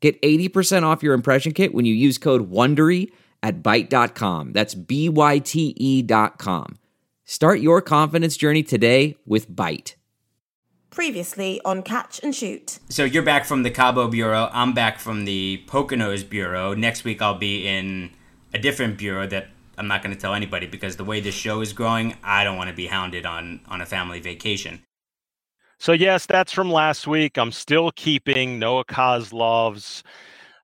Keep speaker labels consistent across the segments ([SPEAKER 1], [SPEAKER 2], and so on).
[SPEAKER 1] Get 80% off your impression kit when you use code WONDERY at Byte.com. That's B-Y-T-E dot com. Start your confidence journey today with Byte.
[SPEAKER 2] Previously on Catch and Shoot.
[SPEAKER 3] So you're back from the Cabo Bureau. I'm back from the Poconos Bureau. Next week I'll be in a different bureau that I'm not going to tell anybody because the way this show is growing, I don't want to be hounded on on a family vacation.
[SPEAKER 4] So yes, that's from last week. I'm still keeping Noah Kozlov's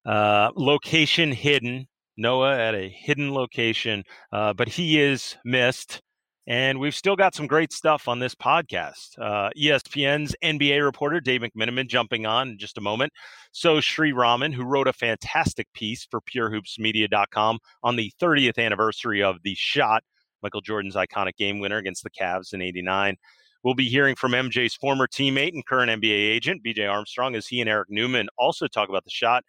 [SPEAKER 4] uh, location hidden. Noah at a hidden location, uh, but he is missed. And we've still got some great stuff on this podcast. Uh, ESPN's NBA reporter Dave McMenamin jumping on in just a moment. So Sri Raman, who wrote a fantastic piece for PureHoopsMedia.com on the 30th anniversary of the shot, Michael Jordan's iconic game winner against the Cavs in '89. We'll be hearing from MJ's former teammate and current NBA agent, BJ Armstrong, as he and Eric Newman also talk about the shot.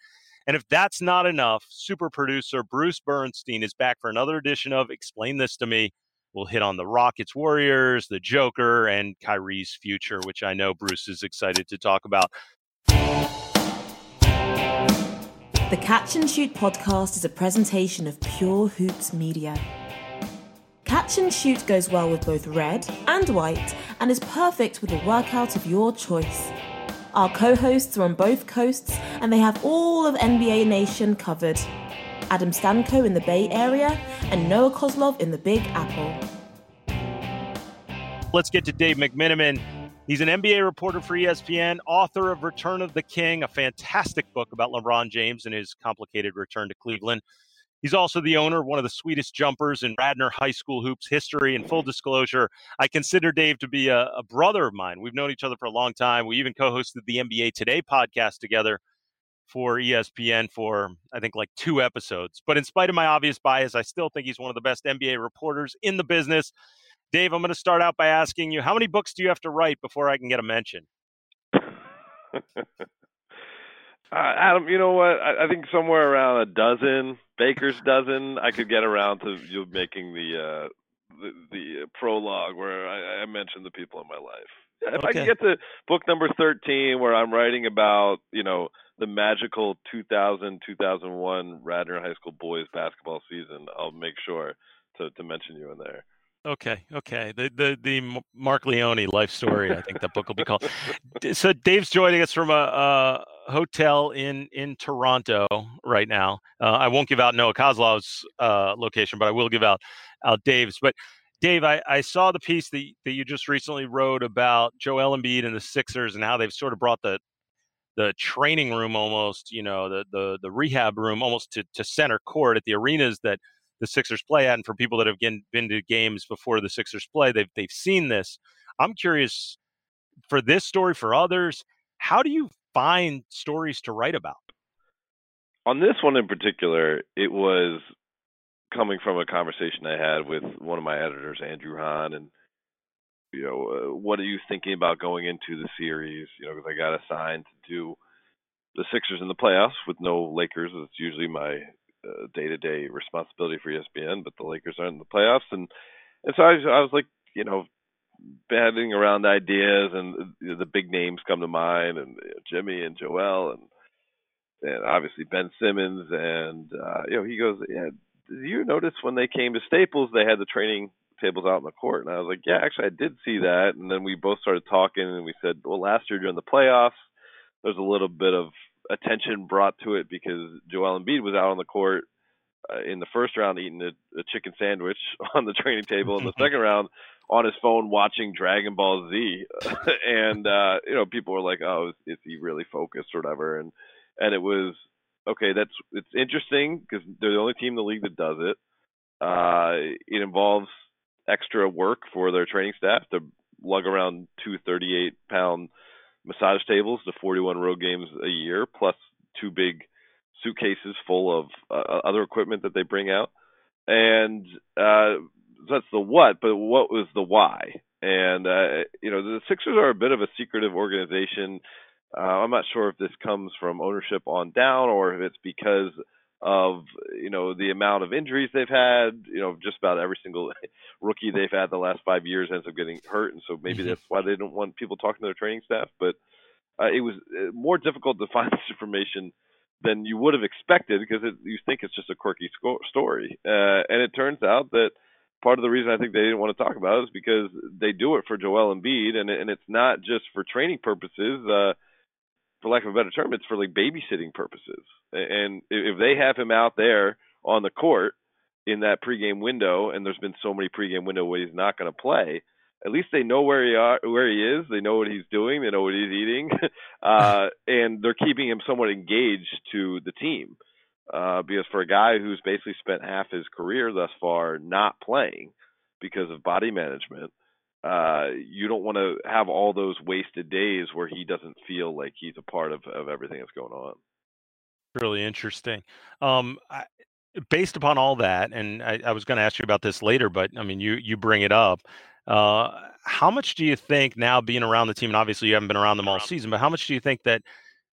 [SPEAKER 4] And if that's not enough, super producer Bruce Bernstein is back for another edition of Explain This to Me. We'll hit on the Rockets Warriors, the Joker, and Kyrie's future, which I know Bruce is excited to talk about.
[SPEAKER 2] The Catch and Shoot podcast is a presentation of Pure Hoops Media. Catch and Shoot goes well with both red and white and is perfect with a workout of your choice. Our co hosts are on both coasts and they have all of NBA Nation covered. Adam Stanko in the Bay Area and Noah Kozlov in the Big Apple.
[SPEAKER 4] Let's get to Dave McMenamin. He's an NBA reporter for ESPN, author of Return of the King, a fantastic book about LeBron James and his complicated return to Cleveland. He's also the owner of one of the sweetest jumpers in Radnor High School hoops history. And full disclosure, I consider Dave to be a, a brother of mine. We've known each other for a long time. We even co hosted the NBA Today podcast together for ESPN for, I think, like two episodes. But in spite of my obvious bias, I still think he's one of the best NBA reporters in the business. Dave, I'm going to start out by asking you how many books do you have to write before I can get a mention?
[SPEAKER 5] Uh, Adam, you know what? I, I, think somewhere around a dozen, Baker's dozen, I could get around to you making the uh, the, the prologue where I, I mentioned the people in my life. If okay. I can get to book number thirteen, where I'm writing about you know the magical 2000 2001 Radnor High School boys basketball season, I'll make sure to to mention you in there.
[SPEAKER 4] Okay, okay. The the the Mark Leone life story. I think that book will be called. so Dave's joining us from a, a hotel in in Toronto right now. Uh, I won't give out Noah Kozlov's uh, location, but I will give out out Dave's. But Dave, I, I saw the piece that that you just recently wrote about Joel Embiid and the Sixers and how they've sort of brought the the training room almost, you know, the the the rehab room almost to to center court at the arenas that the Sixers play at. And for people that have been, been to games before the Sixers play, they've they've seen this. I'm curious for this story, for others, how do you find stories to write about?
[SPEAKER 5] On this one in particular, it was coming from a conversation I had with one of my editors, Andrew Hahn, and you know, uh, what are you thinking about going into the series? You know, because I got assigned to do the Sixers in the playoffs with no Lakers. It's usually my day to day responsibility for ESPN, but the Lakers aren't in the playoffs, and and so I I was like, you know, batting around ideas, and the big names come to mind, and you know, Jimmy and Joel, and and obviously Ben Simmons, and uh, you know, he goes, yeah. Did you notice when they came to Staples, they had the training tables out in the court? And I was like, yeah, actually, I did see that. And then we both started talking, and we said, well, last year during the playoffs, there's a little bit of attention brought to it because Joel Embiid was out on the court uh, in the first round eating a, a chicken sandwich on the training table, in the second round on his phone watching Dragon Ball Z, and uh, you know people were like, "Oh, is, is he really focused or whatever?" And and it was okay. That's it's interesting because they're the only team in the league that does it. Uh, it involves extra work for their training staff to lug around two 38 pound massage tables to 41 road games a year, plus two big suitcases full of uh, other equipment that they bring out, and uh, that's the what. But what was the why? And uh, you know, the Sixers are a bit of a secretive organization. Uh, I'm not sure if this comes from ownership on down or if it's because of you know the amount of injuries they've had. You know, just about every single rookie they've had the last five years ends up getting hurt, and so maybe mm-hmm. that's why they don't want people talking to their training staff. But uh, it was uh, more difficult to find this information than you would have expected because it, you think it's just a quirky sco- story, uh, and it turns out that part of the reason I think they didn't want to talk about it is because they do it for Joel Embiid, and and it's not just for training purposes. Uh, for lack of a better term, it's for like babysitting purposes. And if they have him out there on the court in that pregame window, and there's been so many pregame window where he's not going to play, at least they know where he are, where he is. They know what he's doing. They know what he's eating, uh, and they're keeping him somewhat engaged to the team. Uh, because for a guy who's basically spent half his career thus far not playing because of body management, uh, you don't want to have all those wasted days where he doesn't feel like he's a part of, of everything that's going on.
[SPEAKER 4] Really interesting. Um, I, based upon all that, and I, I was going to ask you about this later, but I mean, you you bring it up. Uh, how much do you think now being around the team, and obviously you haven't been around them all season, but how much do you think that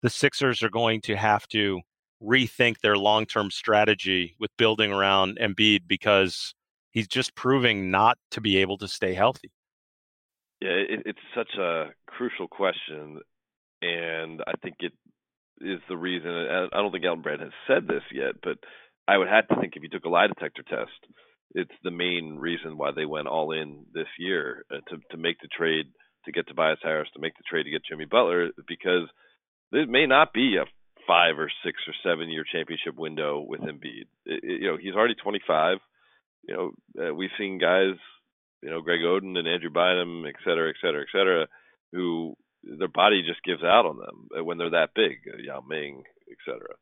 [SPEAKER 4] the Sixers are going to have to rethink their long term strategy with building around Embiid because he's just proving not to be able to stay healthy?
[SPEAKER 5] Yeah, it, it's such a crucial question, and I think it is the reason. I don't think Elton Brand has said this yet, but I would have to think if you took a lie detector test, it's the main reason why they went all in this year uh, to to make the trade to get Tobias Harris, to make the trade to get Jimmy Butler, because there may not be a five or six or seven year championship window with Embiid. It, it, you know, he's already 25. You know, uh, we've seen guys you know, Greg Oden and Andrew Bynum, et cetera, et cetera, et cetera, who their body just gives out on them uh, when they're that big, uh, Yao Ming, et cetera.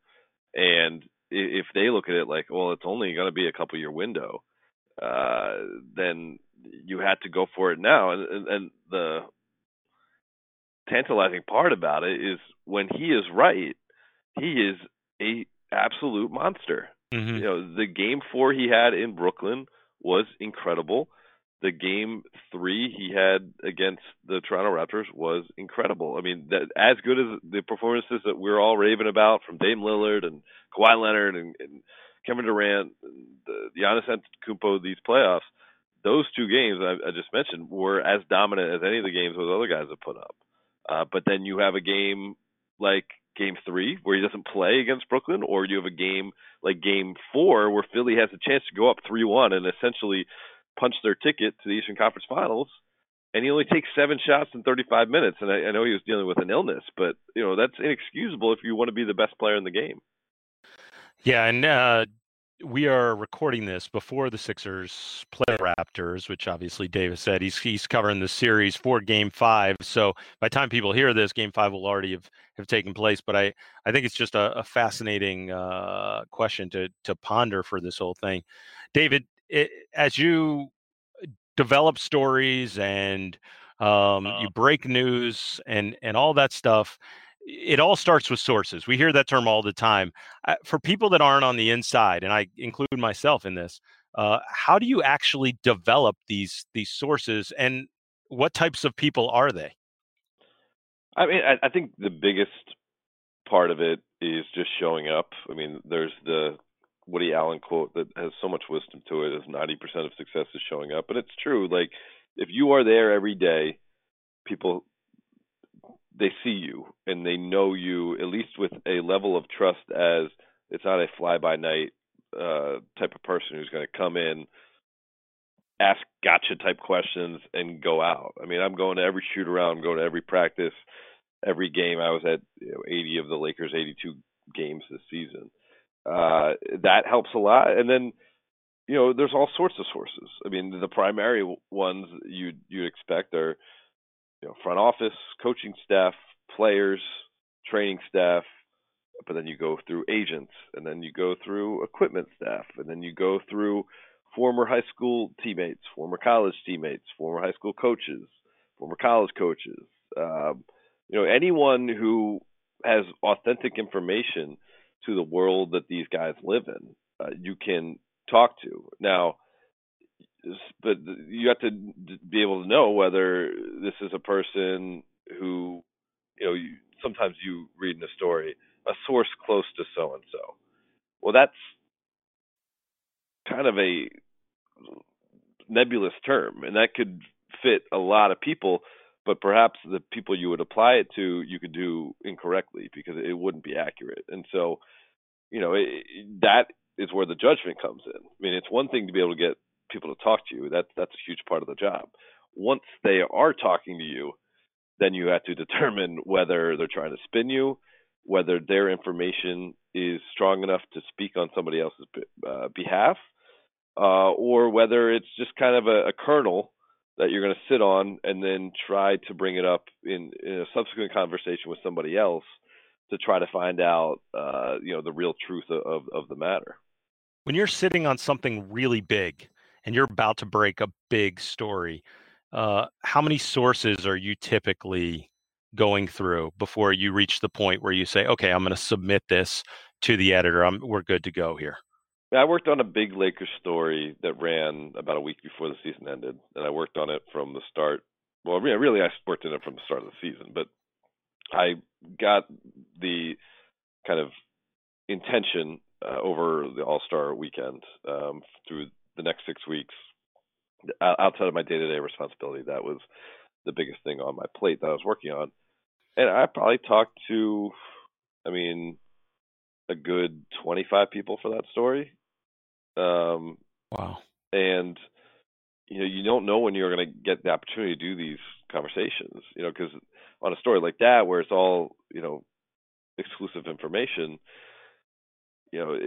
[SPEAKER 5] And if they look at it like, well, it's only going to be a couple year window, uh, then you had to go for it now. And, and, and the tantalizing part about it is when he is right, he is a absolute monster. Mm-hmm. You know, the game four he had in Brooklyn was incredible the game three he had against the Toronto Raptors was incredible. I mean, that, as good as the performances that we're all raving about from Dame Lillard and Kawhi Leonard and, and Kevin Durant, and the Giannis Antetokounmpo, these playoffs, those two games I, I just mentioned were as dominant as any of the games those other guys have put up. Uh, but then you have a game like game three where he doesn't play against Brooklyn, or you have a game like game four where Philly has a chance to go up 3 1 and essentially punch their ticket to the Eastern Conference Finals, and he only takes seven shots in 35 minutes. And I, I know he was dealing with an illness, but you know that's inexcusable if you want to be the best player in the game.
[SPEAKER 4] Yeah, and uh, we are recording this before the Sixers play Raptors, which obviously Davis said he's he's covering the series for Game Five. So by the time people hear this, Game Five will already have, have taken place. But I, I think it's just a, a fascinating uh, question to to ponder for this whole thing. David, it, as you develop stories and um, uh, you break news and and all that stuff it all starts with sources we hear that term all the time uh, for people that aren't on the inside and i include myself in this uh, how do you actually develop these these sources and what types of people are they
[SPEAKER 5] i mean i, I think the biggest part of it is just showing up i mean there's the Woody Allen quote that has so much wisdom to it: is 90% of success is showing up. But it's true. Like, if you are there every day, people, they see you and they know you at least with a level of trust as it's not a fly by night uh, type of person who's going to come in, ask gotcha type questions, and go out. I mean, I'm going to every shoot around, I'm going to every practice, every game. I was at you know, 80 of the Lakers' 82 games this season uh, that helps a lot. And then, you know, there's all sorts of sources. I mean, the primary ones you you'd expect are, you know, front office, coaching staff, players, training staff. But then you go through agents, and then you go through equipment staff, and then you go through former high school teammates, former college teammates, former high school coaches, former college coaches. Um, you know, anyone who has authentic information to the world that these guys live in. Uh, you can talk to now, but you have to be able to know whether this is a person who, you know, you, sometimes you read in a story a source close to so and so. Well, that's kind of a nebulous term, and that could fit a lot of people but perhaps the people you would apply it to you could do incorrectly because it wouldn't be accurate and so you know it, that is where the judgment comes in i mean it's one thing to be able to get people to talk to you that's that's a huge part of the job once they are talking to you then you have to determine whether they're trying to spin you whether their information is strong enough to speak on somebody else's uh, behalf uh, or whether it's just kind of a, a kernel that you're going to sit on and then try to bring it up in, in a subsequent conversation with somebody else to try to find out, uh, you know, the real truth of, of the matter.
[SPEAKER 4] When you're sitting on something really big and you're about to break a big story, uh, how many sources are you typically going through before you reach the point where you say, okay, I'm going to submit this to the editor. I'm, we're good to go here.
[SPEAKER 5] I worked on a big Lakers story that ran about a week before the season ended, and I worked on it from the start. Well, really, I worked on it from the start of the season, but I got the kind of intention uh, over the All Star weekend um, through the next six weeks. Outside of my day to day responsibility, that was the biggest thing on my plate that I was working on. And I probably talked to, I mean, a good 25 people for that story.
[SPEAKER 4] Um, wow.
[SPEAKER 5] And you know, you don't know when you're going to get the opportunity to do these conversations. You know, because on a story like that, where it's all you know exclusive information, you know,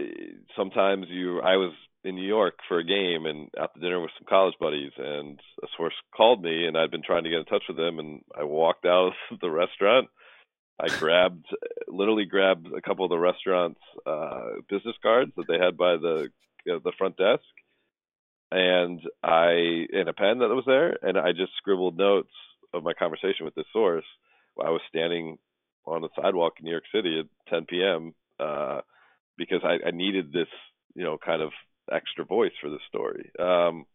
[SPEAKER 5] sometimes you. I was in New York for a game and to dinner with some college buddies, and a source called me, and I'd been trying to get in touch with them, and I walked out of the restaurant. I grabbed, literally grabbed a couple of the restaurant's uh, business cards that they had by the uh, the front desk, and I in a pen that was there, and I just scribbled notes of my conversation with this source. While I was standing on the sidewalk in New York City at 10 p.m. Uh, because I, I needed this, you know, kind of extra voice for the story. Um,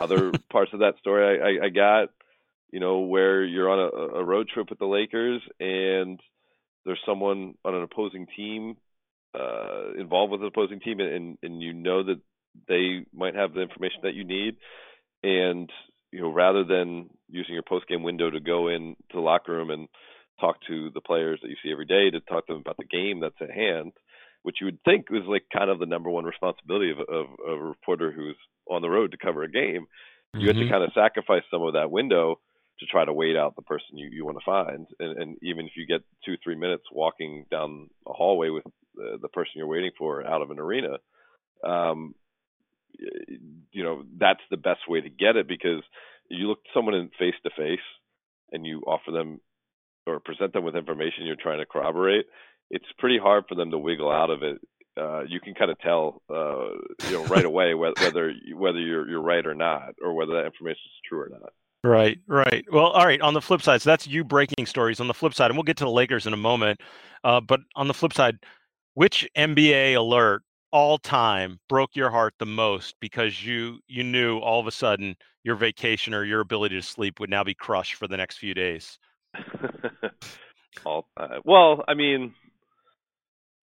[SPEAKER 5] other parts of that story I, I, I, got, you know, where you're on a, a road trip with the Lakers and there's someone on an opposing team uh, involved with an opposing team, and, and you know that they might have the information that you need, and you know rather than using your post game window to go in to the locker room and talk to the players that you see every day to talk to them about the game that's at hand, which you would think was like kind of the number one responsibility of, of, of a reporter who's on the road to cover a game. You mm-hmm. have to kind of sacrifice some of that window to try to wait out the person you, you want to find. And, and even if you get two, three minutes walking down a hallway with the, the person you're waiting for out of an arena, um, you know, that's the best way to get it because you look someone in face to face and you offer them or present them with information you're trying to corroborate. It's pretty hard for them to wiggle out of it. Uh, you can kind of tell, uh, you know, right away whether whether you're you're right or not, or whether that information is true or not.
[SPEAKER 4] Right, right. Well, all right. On the flip side, so that's you breaking stories. On the flip side, and we'll get to the Lakers in a moment. Uh, but on the flip side, which NBA alert all time broke your heart the most because you you knew all of a sudden your vacation or your ability to sleep would now be crushed for the next few days?
[SPEAKER 5] all, uh, well, I mean,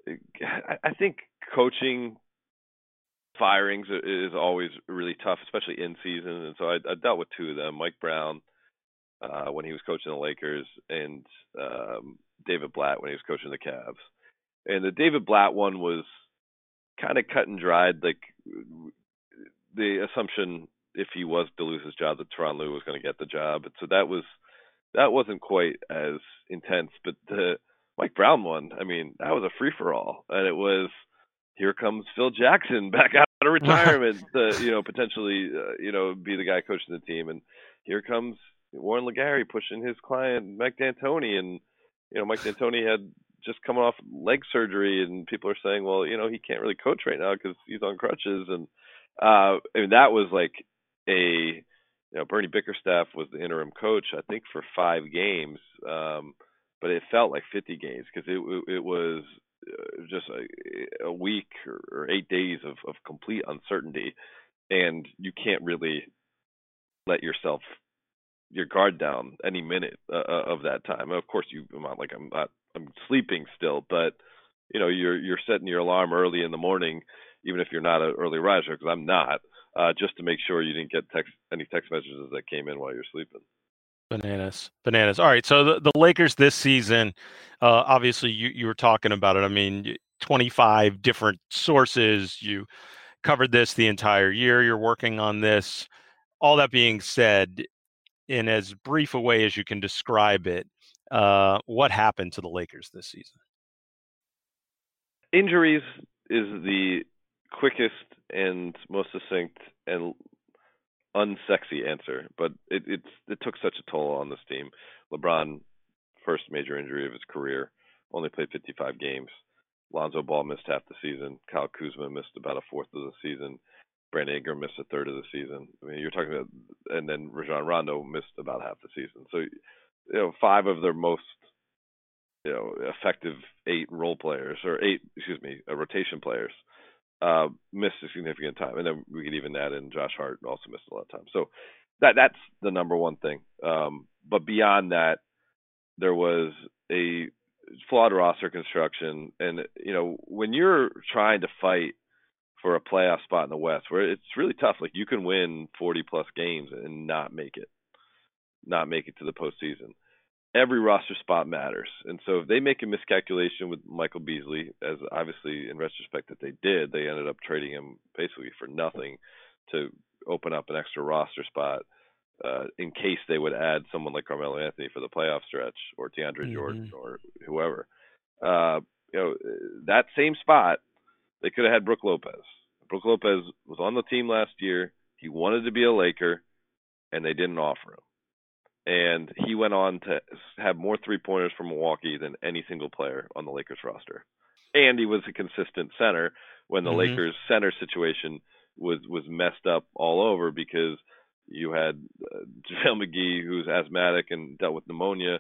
[SPEAKER 5] I, think coaching firings is always really tough, especially in season. And so I, I dealt with two of them: Mike Brown uh, when he was coaching the Lakers, and um, David Blatt when he was coaching the Cavs. And the David Blatt one was kind of cut and dried. Like the assumption, if he was to lose his job, that Tyronn Lue was going to get the job. And so that was that wasn't quite as intense. But the Mike Brown won. I mean, that was a free for all, and it was here comes Phil Jackson back out of retirement to you know potentially uh, you know be the guy coaching the team, and here comes Warren LeGarie pushing his client Mike D'Antoni, and you know Mike D'Antoni had just coming off leg surgery, and people are saying, well, you know he can't really coach right now because he's on crutches, and uh, I mean that was like a you know Bernie Bickerstaff was the interim coach I think for five games. Um, but it felt like 50 games because it it was uh, just a, a week or, or, eight days of, of complete uncertainty, and you can't really let yourself your guard down any minute uh, uh of that time. Of course, you I'm not like I'm not I'm sleeping still, but you know you're you're setting your alarm early in the morning, even if you're not an early riser, because I'm not, uh, just to make sure you didn't get text any text messages that came in while you're sleeping.
[SPEAKER 4] Bananas, bananas. All right, so the, the Lakers this season, uh, obviously you you were talking about it. I mean, 25 different sources. You covered this the entire year. You're working on this. All that being said, in as brief a way as you can describe it, uh, what happened to the Lakers this season?
[SPEAKER 5] Injuries is the quickest and most succinct and unsexy answer, but it it's it took such a toll on this team. LeBron, first major injury of his career, only played 55 games. Lonzo Ball missed half the season. Kyle Kuzma missed about a fourth of the season. Brandon Ingram missed a third of the season. I mean, you're talking about, and then Rajon Rondo missed about half the season. So, you know, five of their most, you know, effective eight role players or eight, excuse me, uh, rotation players uh, missed a significant time, and then we could even add in Josh Hart also missed a lot of time. So that that's the number one thing. Um, but beyond that, there was a flawed roster construction, and you know when you're trying to fight for a playoff spot in the West, where it's really tough. Like you can win 40 plus games and not make it, not make it to the postseason every roster spot matters. And so if they make a miscalculation with Michael Beasley, as obviously in retrospect that they did, they ended up trading him basically for nothing to open up an extra roster spot uh, in case they would add someone like Carmelo Anthony for the playoff stretch or DeAndre mm-hmm. Jordan or whoever. Uh, you know, that same spot, they could have had Brook Lopez. Brook Lopez was on the team last year. He wanted to be a Laker, and they didn't offer him and he went on to have more three pointers from Milwaukee than any single player on the Lakers roster. And he was a consistent center when the mm-hmm. Lakers center situation was was messed up all over because you had uh, JaVale McGee who's asthmatic and dealt with pneumonia.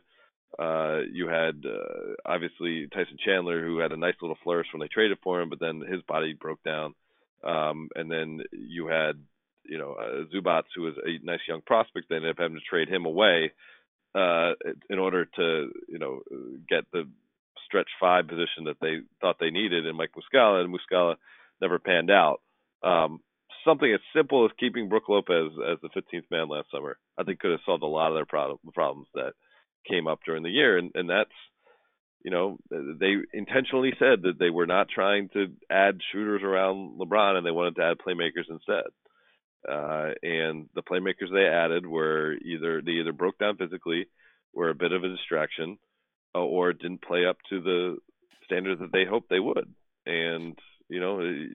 [SPEAKER 5] Uh, you had uh, obviously Tyson Chandler who had a nice little flourish when they traded for him, but then his body broke down. Um, and then you had you know, uh, Zubac, who was a nice young prospect, they ended up having to trade him away uh, in order to, you know, get the stretch five position that they thought they needed in Mike Muscala, and Muscala never panned out. Um, something as simple as keeping Brook Lopez as the 15th man last summer, I think could have solved a lot of their problem, problems that came up during the year, and, and that's you know, they intentionally said that they were not trying to add shooters around LeBron and they wanted to add playmakers instead. Uh, and the playmakers they added were either they either broke down physically, were a bit of a distraction, uh, or didn't play up to the standards that they hoped they would. And you know, eh,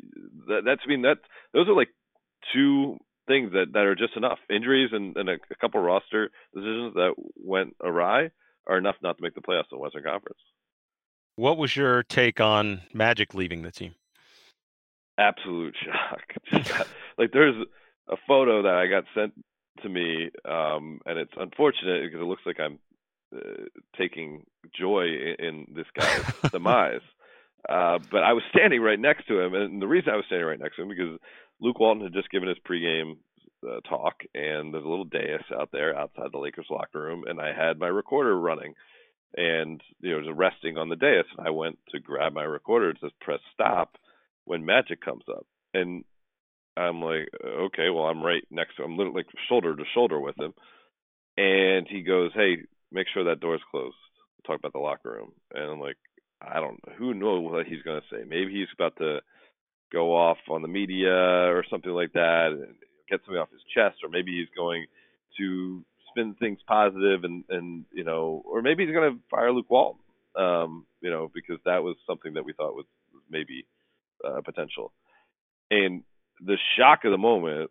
[SPEAKER 5] that, that's I mean that those are like two things that that are just enough. Injuries and, and a, a couple roster decisions that went awry are enough not to make the playoffs in the Western Conference.
[SPEAKER 4] What was your take on Magic leaving the team?
[SPEAKER 5] Absolute shock. like there's a photo that I got sent to me, um, and it's unfortunate because it looks like I'm uh, taking joy in, in this guy's demise. Uh, but I was standing right next to him, and the reason I was standing right next to him because Luke Walton had just given his pregame uh, talk, and there's a little dais out there outside the Lakers locker room, and I had my recorder running, and you know, it was resting on the dais, and I went to grab my recorder to press stop when Magic comes up, and I'm like, okay, well, I'm right next to him, I'm literally like shoulder to shoulder with him. And he goes, hey, make sure that door's closed. Talk about the locker room. And I'm like, I don't know. Who knows what he's going to say? Maybe he's about to go off on the media or something like that and get something off his chest, or maybe he's going to spin things positive and, and you know, or maybe he's going to fire Luke Walton, um, you know, because that was something that we thought was, was maybe uh, potential. And the shock of the moment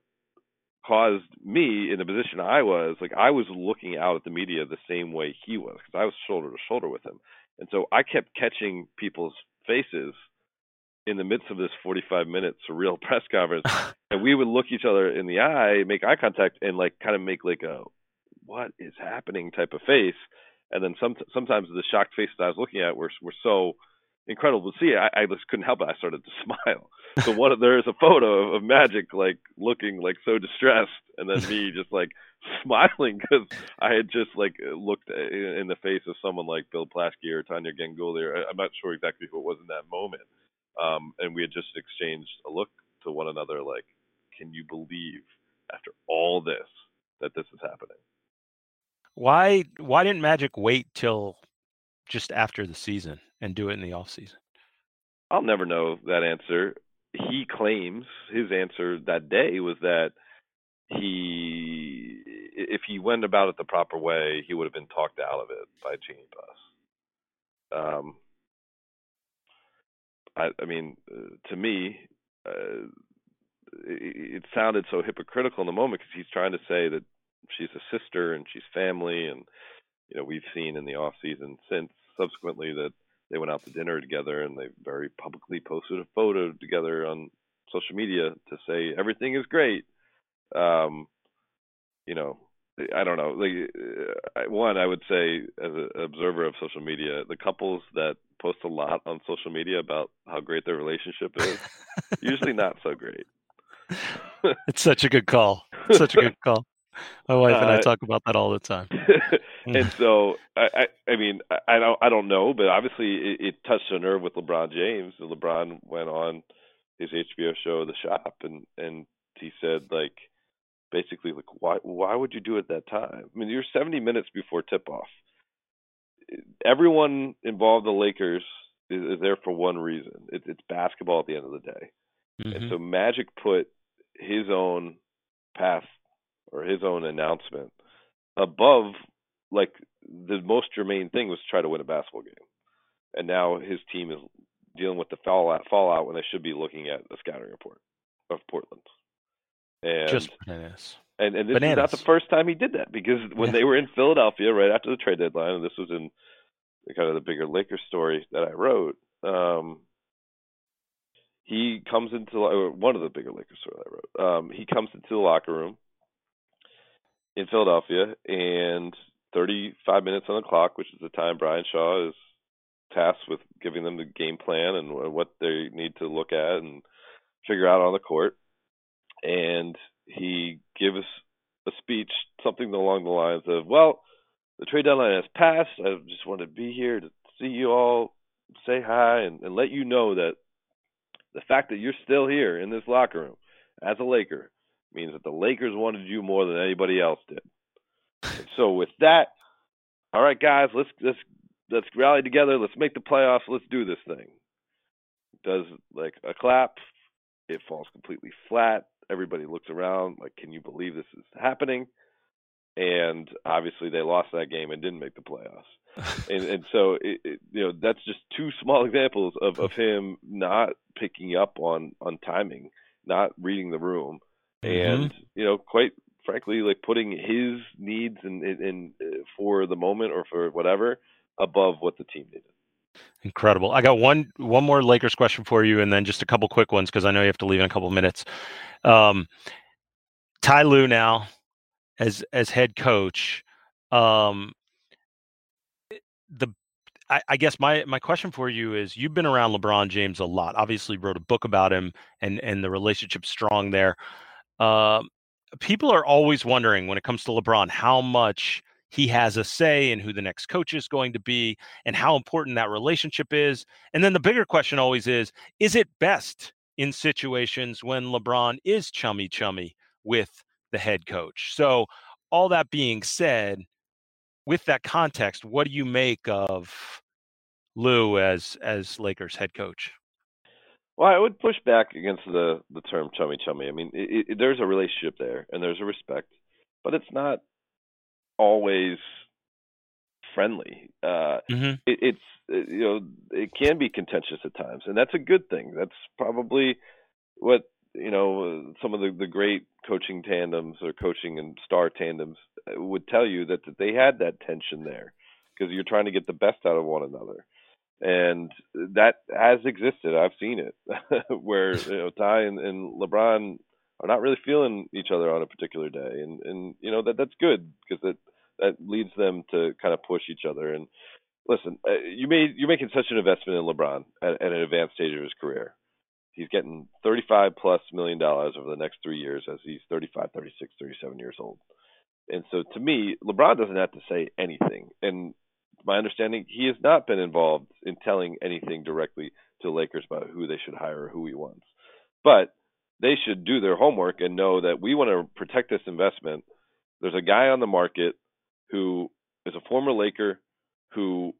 [SPEAKER 5] caused me in the position I was like I was looking out at the media the same way he was because I was shoulder to shoulder with him, and so I kept catching people's faces in the midst of this 45 minute surreal press conference, and we would look each other in the eye, make eye contact, and like kind of make like a what is happening? type of face, and then some sometimes the shocked faces I was looking at were were so incredible to see. I, I just couldn't help it. I started to smile. So one there is a photo of, Magic like looking like so distressed, and then me just like smiling because I had just like looked in the face of someone like Bill Plaschke or Tania Ganguli. Or I'm not sure exactly who it was in that moment, um, and we had just exchanged a look to one another like, "Can you believe after all this that this is happening?"
[SPEAKER 4] Why why didn't Magic wait till just after the season and do it in the off season?
[SPEAKER 5] I'll never know that answer. He claims his answer that day was that he, if he went about it the proper way, he would have been talked out of it by Jeanie Buss. Um, I, I mean, uh, to me, uh, it, it sounded so hypocritical in the moment because he's trying to say that she's a sister and she's family, and you know we've seen in the off season since subsequently that they went out to dinner together and they very publicly posted a photo together on social media to say everything is great. Um, you know, I don't know. Like one, I would say as an observer of social media, the couples that post a lot on social media about how great their relationship is, usually not so great.
[SPEAKER 4] it's such a good call. Such a good call. My wife and I uh, talk about that all the time.
[SPEAKER 5] and so, I, I, I mean, I, I don't, I don't know, but obviously, it, it touched a nerve with LeBron James. LeBron went on his HBO show, The Shop, and and he said like, basically, like, why, why would you do it that time? I mean, you're 70 minutes before tip off. Everyone involved, the Lakers, is, is there for one reason. It, it's basketball at the end of the day, mm-hmm. and so Magic put his own path or his own announcement above like the most germane thing was to try to win a basketball game. And now his team is dealing with the fallout fallout when they should be looking at the scouting report of Portland. And
[SPEAKER 4] just bananas.
[SPEAKER 5] And and this
[SPEAKER 4] bananas.
[SPEAKER 5] is not the first time he did that because when they were in Philadelphia right after the trade deadline, and this was in kind of the bigger Lakers story that I wrote, um, he comes into one of the bigger Lakers stories I wrote. Um, he comes into the locker room in Philadelphia, and 35 minutes on the clock, which is the time Brian Shaw is tasked with giving them the game plan and what they need to look at and figure out on the court. And he gives a speech, something along the lines of, "Well, the trade deadline has passed. I just wanted to be here to see you all, say hi, and, and let you know that the fact that you're still here in this locker room as a Laker means that the Lakers wanted you more than anybody else did. And so with that, all right, guys, let's let's let's rally together. Let's make the playoffs. Let's do this thing. Does like a clap? It falls completely flat. Everybody looks around like, can you believe this is happening? And obviously, they lost that game and didn't make the playoffs. and and so it, it, you know that's just two small examples of of him not picking up on on timing, not reading the room, mm-hmm. and you know, quite frankly, like putting his needs in, in, in uh, for the moment or for whatever above what the team needed.
[SPEAKER 4] Incredible. I got one one more Lakers question for you, and then just a couple quick ones because I know you have to leave in a couple minutes. Um, Ty Lue now as as head coach. Um, the I, I, guess my my question for you is: You've been around LeBron James a lot. Obviously, wrote a book about him, and and the relationship strong there. Uh, people are always wondering when it comes to LeBron how much he has a say in who the next coach is going to be and how important that relationship is. And then the bigger question always is is it best in situations when LeBron is chummy chummy with the head coach? So, all that being said, with that context, what do you make of Lue as as Lakers head coach?
[SPEAKER 5] Well, I would push back against the the term chummy chummy. I mean, it, it, there's a relationship there and there's a respect, but it's not always friendly. Uh, mm-hmm. it, it's you know it can be contentious at times, and that's a good thing. That's probably what you know some of the the great coaching tandems or coaching and star tandems uh, would tell you that, that they had that tension there because you're trying to get the best out of one another and that has existed. I've seen it where you know Ty and, and LeBron are not really feeling each other on a particular day, and and you know that that's good because that that leads them to kind of push each other. And listen, uh, you made you're making such an investment in LeBron at, at an advanced stage of his career. He's getting 35 plus million dollars over the next three years as he's 35, 36, 37 years old. And so to me, LeBron doesn't have to say anything. And my understanding, he has not been involved in telling anything directly to Lakers about who they should hire or who he wants. But they should do their homework and know that we want to protect this investment. There's a guy on the market who is a former Laker who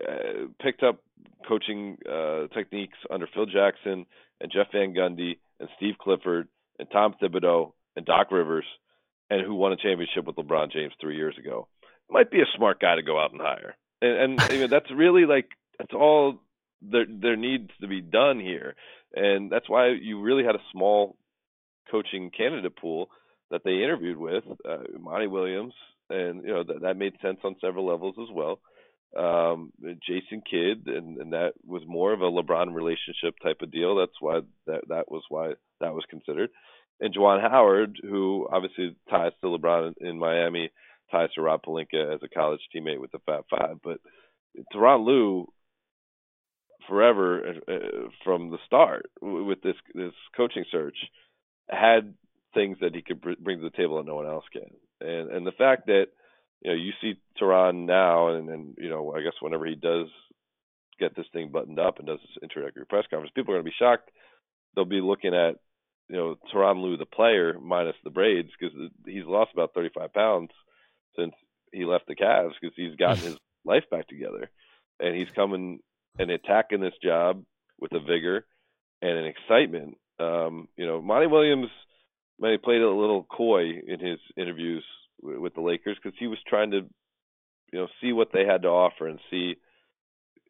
[SPEAKER 5] uh, picked up coaching uh, techniques under Phil Jackson and Jeff Van Gundy and Steve Clifford and Tom Thibodeau and Doc Rivers, and who won a championship with LeBron James three years ago. Might be a smart guy to go out and hire, and, and you know, that's really like that's all there there needs to be done here, and that's why you really had a small coaching candidate pool that they interviewed with uh, Monty Williams, and you know that that made sense on several levels as well um, Jason Kidd, and, and that was more of a LeBron relationship type of deal. That's why that that was why that was considered. And Juwan Howard, who obviously ties to LeBron in Miami, ties to Rob Pelinka as a college teammate with the Fab Five. But Tyronn Lue, forever uh, from the start with this this coaching search, had things that he could bring to the table that no one else can. And and the fact that you know, you see Tyronn now, and and you know, I guess whenever he does get this thing buttoned up and does this introductory press conference, people are going to be shocked. They'll be looking at you know Tyronn Lue the player minus the braids because he's lost about 35 pounds since he left the Cavs because he's gotten his life back together, and he's coming and attacking this job with a vigor and an excitement. Um, you know, Monty Williams may have played a little coy in his interviews with the Lakers because he was trying to, you know, see what they had to offer and see,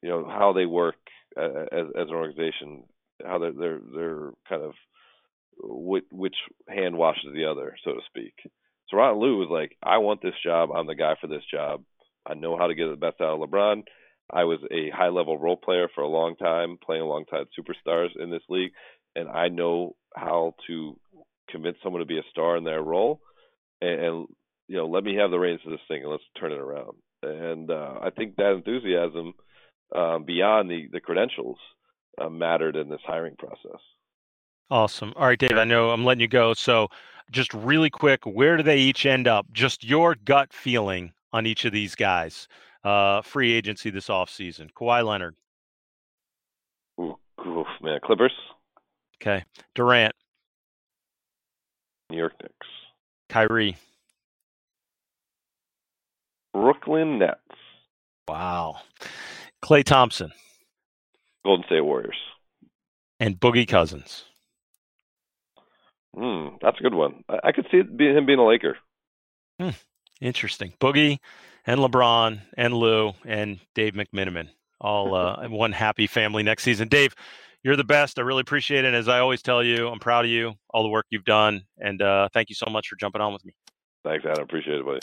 [SPEAKER 5] you know, how they work uh, as as an organization, how they're they're they're kind of which, which hand washes the other, so to speak. Ron Lue was like, I want this job. I'm the guy for this job. I know how to get the best out of LeBron. I was a high level role player for a long time, playing alongside superstars in this league, and I know how to convince someone to be a star in their role and, and you know, let me have the reins of this thing and let's turn it around. And uh, I think that enthusiasm, um, beyond the the credentials, uh, mattered in this hiring process.
[SPEAKER 4] Awesome. All right, Dave. I know I'm letting you go. So, just really quick, where do they each end up? Just your gut feeling on each of these guys. Uh, free agency this offseason. Kawhi Leonard.
[SPEAKER 5] Ooh, oof, man, Clippers.
[SPEAKER 4] Okay. Durant.
[SPEAKER 5] New York Knicks.
[SPEAKER 4] Kyrie.
[SPEAKER 5] Brooklyn Nets.
[SPEAKER 4] Wow. Klay Thompson.
[SPEAKER 5] Golden State Warriors.
[SPEAKER 4] And Boogie Cousins.
[SPEAKER 5] Hmm, that's a good one. I, I could see it being, him being a Laker.
[SPEAKER 4] Hmm, interesting. Boogie and LeBron and Lue and Dave McMenamin, all uh, one happy family next season. Dave, you're the best. I really appreciate it. As I always tell you, I'm proud of you, all the work you've done. And uh, thank you so much for jumping on with me.
[SPEAKER 5] Thanks, Adam. Appreciate it, buddy.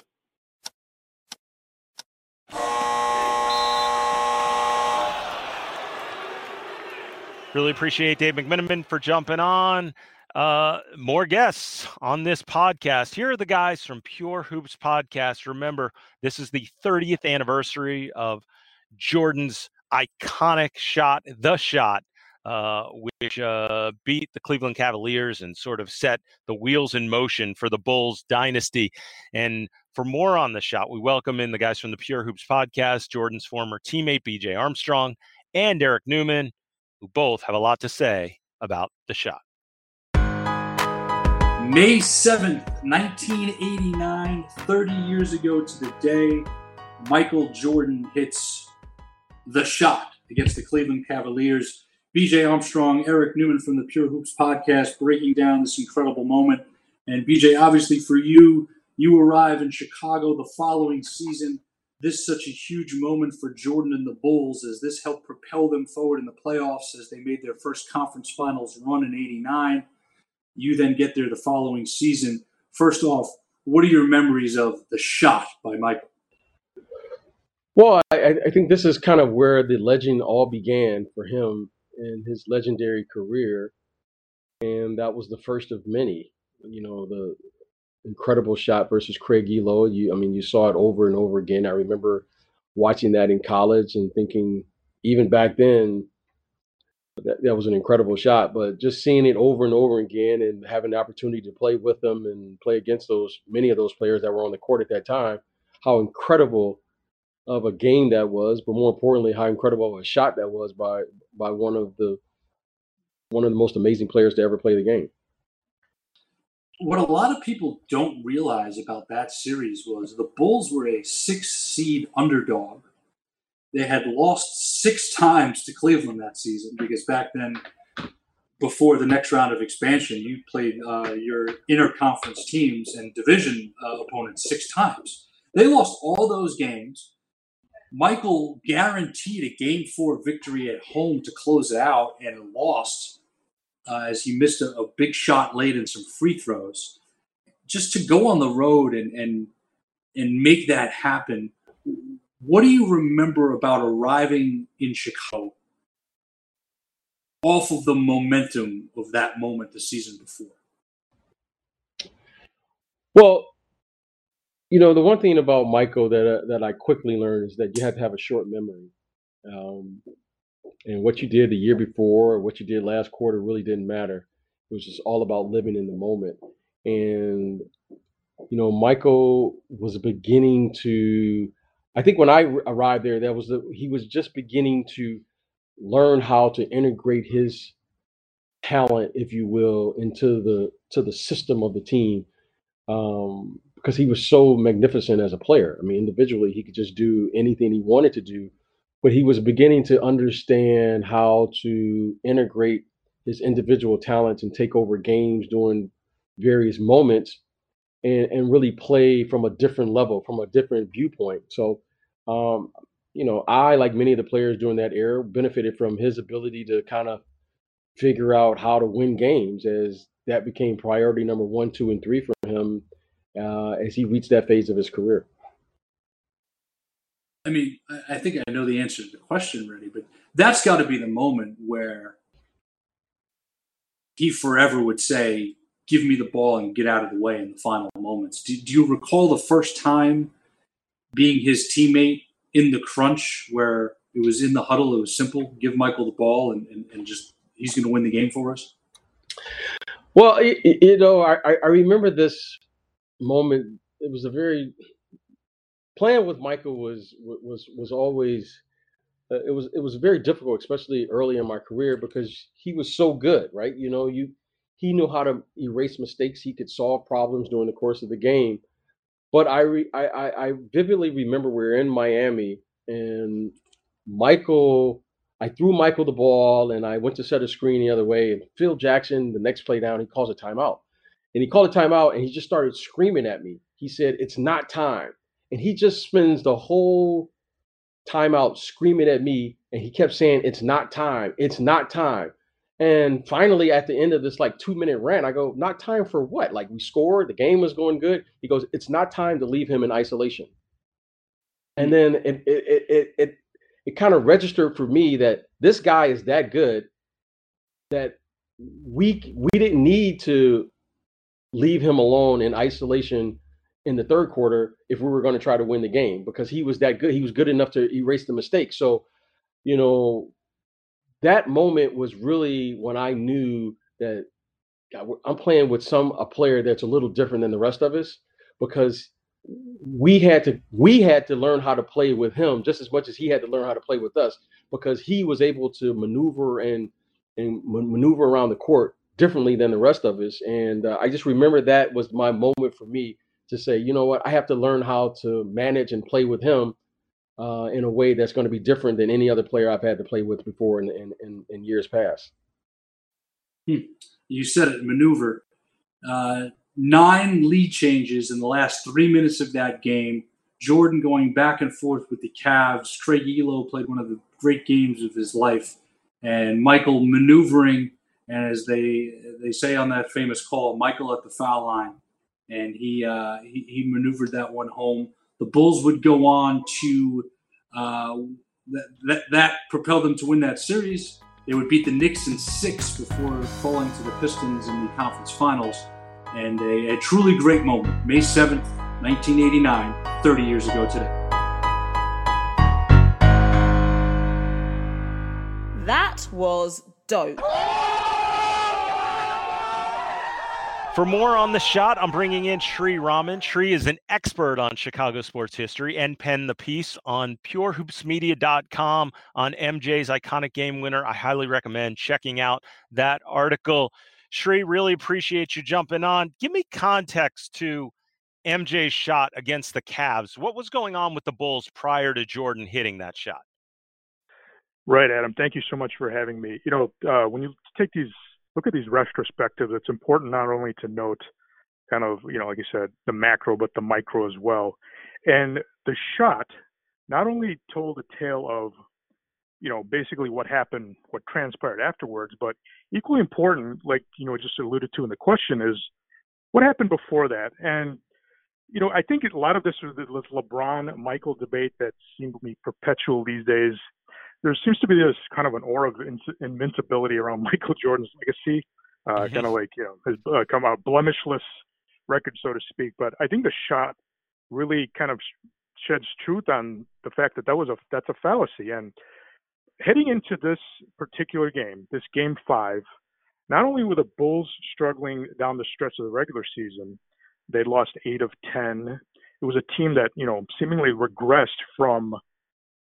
[SPEAKER 4] Really appreciate Dave McMenamin for jumping on. Uh, more guests on this podcast. Here are the guys from Pure Hoops Podcast. Remember, this is the 30th anniversary of Jordan's iconic shot, the shot, uh, which uh, beat the Cleveland Cavaliers and sort of set the wheels in motion for the Bulls dynasty. And for more on the shot, we welcome in the guys from the Pure Hoops podcast, Jordan's former teammate, BJ Armstrong, and Eric Newman, who both have a lot to say about the shot.
[SPEAKER 6] May 7th, 1989, 30 years ago to the day, Michael Jordan hits the shot against the Cleveland Cavaliers. BJ Armstrong, Eric Newman from the Pure Hoops podcast, breaking down this incredible moment. And BJ, obviously for you, you arrive in Chicago the following season. This such a huge moment for Jordan and the Bulls as this helped propel them forward in the playoffs as they made their first conference finals run in 89. You then get there the following season. First off, what are your memories of the shot by Michael?
[SPEAKER 7] Well, I, I think this is kind of where the legend all began for him in his legendary career, and that was the first of many. You know, the incredible shot versus Craig Ehlo. You, I mean, you saw it over and over again. I remember watching that in college and thinking, even back then, that, that was an incredible shot. But just seeing it over and over again and having the opportunity to play with them and play against those many of those players that were on the court at that time, how incredible of a game that was, but more importantly, how incredible of a shot that was by by one of the one of the most amazing players to ever play the game.
[SPEAKER 6] What a lot of people don't realize about that series was the Bulls were a six seed underdog. They had lost six times to Cleveland that season because back then, before the next round of expansion, you played uh, your interconference teams and division uh, opponents six times. They lost all those games. Michael guaranteed a game four victory at home to close it out and lost uh, as he missed a, a, big shot late and some free throws. Just to go on the road and and and make that happen. What do you remember about arriving in Chicago off of the momentum of that moment the season before?
[SPEAKER 7] Well, you know, the one thing about Michael that uh, that I quickly learned is that you have to have a short memory. Um, and what you did the year before or what you did last quarter really didn't matter. It was just all about living in the moment. And you know, Michael was beginning to. I think when I arrived there, that was the, he was just beginning to learn how to integrate his talent, if you will, into the to the system of the team. Um, because he was so magnificent as a player. I mean, individually, he could just do anything he wanted to do, but he was beginning to understand how to integrate his individual talents and take over games during various moments and, and really play from a different level, from a different viewpoint. So, um, you know, I, like many of the players during that era, benefited from his ability to kind of figure out how to win games as that became priority number one, two, and three for him uh, as he reached that phase of his career?
[SPEAKER 6] I mean, I think I know the answer to the question already, but that's got to be the moment where he forever would say, Give me the ball and get out of the way in the final moments. Do, do you recall the first time being his teammate in the crunch where it was in the huddle? It was simple give Michael the ball and, and, and just he's going to win the game for us?
[SPEAKER 7] Well, you know, I, I remember this moment. It was a very playing with Michael was was was always uh, it was it was very difficult, especially early in my career because he was so good, right? You know, you he knew how to erase mistakes. He could solve problems during the course of the game. But I re, I, I, vividly remember we were in Miami and Michael. I threw Michael the ball and I went to set a screen the other way. And Phil Jackson, the next play down, he calls a timeout. And he called a timeout and he just started screaming at me. He said, It's not time. And he just spends the whole timeout screaming at me. And he kept saying, It's not time. It's not time. And finally, at the end of this like two minute rant, I go, Not time for what? Like we scored, the game was going good. He goes, It's not time to leave him in isolation. And then it it it it, it, kind of registered for me that this guy is that good that we we didn't need to leave him alone in isolation in the third quarter if we were going to try to win the game because he was that good. He was good enough to erase the mistake. So, you know, that moment was really when I knew that I'm playing with some a player that's a little different than the rest of us because we had to we had to learn how to play with him just as much as he had to learn how to play with us because he was able to maneuver and and maneuver around the court differently than the rest of us. And uh, I just remember that was my moment for me to say, you know what, I have to learn how to manage and play with him uh, in a way that's going to be different than any other player I've had to play with before in, in, in, in years past.
[SPEAKER 6] Hmm. You said it, maneuver. Uh, nine lead changes in the last three minutes of that game. Jordan going back and forth with the Cavs. Craig Ehlo played one of the great games of his life. And Michael maneuvering and as they they say on that famous call, Michael at the foul line, and he uh, he, he, maneuvered that one home. The Bulls would go on to uh, that, that, that propelled them to win that series. They would beat the Knicks in six before falling to the Pistons in the conference finals. And a, a truly great moment, May 7th, 1989, 30 years ago today.
[SPEAKER 2] That was dope.
[SPEAKER 4] For more on the shot, I'm bringing in Sri Raman. Sri is an expert on Chicago sports history and penned the piece on purehoopsmedia.com on MJ's iconic game winner. I highly recommend checking out that article. Sri, really appreciate you jumping on. Give me context to MJ's shot against the Cavs. What was going on with the Bulls prior to Jordan hitting that shot?
[SPEAKER 8] Right, Adam. Thank you so much for having me. You know, uh, when you take these look at these retrospectives, it's important not only to note kind of, you know, like you said, the macro, but the micro as well. And the shot not only told a tale of, you know, basically what happened, what transpired afterwards, but equally important, like, you know, just alluded to in the question is what happened before that. And, you know, I think a lot of this was this LeBron Michael debate that seems to be perpetual these days there seems to be this kind of an aura of invincibility around Michael Jordan's legacy, uh, mm-hmm. kind of like you know his uh, come out blemishless record, so to speak. But I think the shot really kind of sheds truth on the fact that that was a that's a fallacy. And heading into this particular game, this game five, not only were the Bulls struggling down the stretch of the regular season, they lost eight of ten. It was a team that you know seemingly regressed from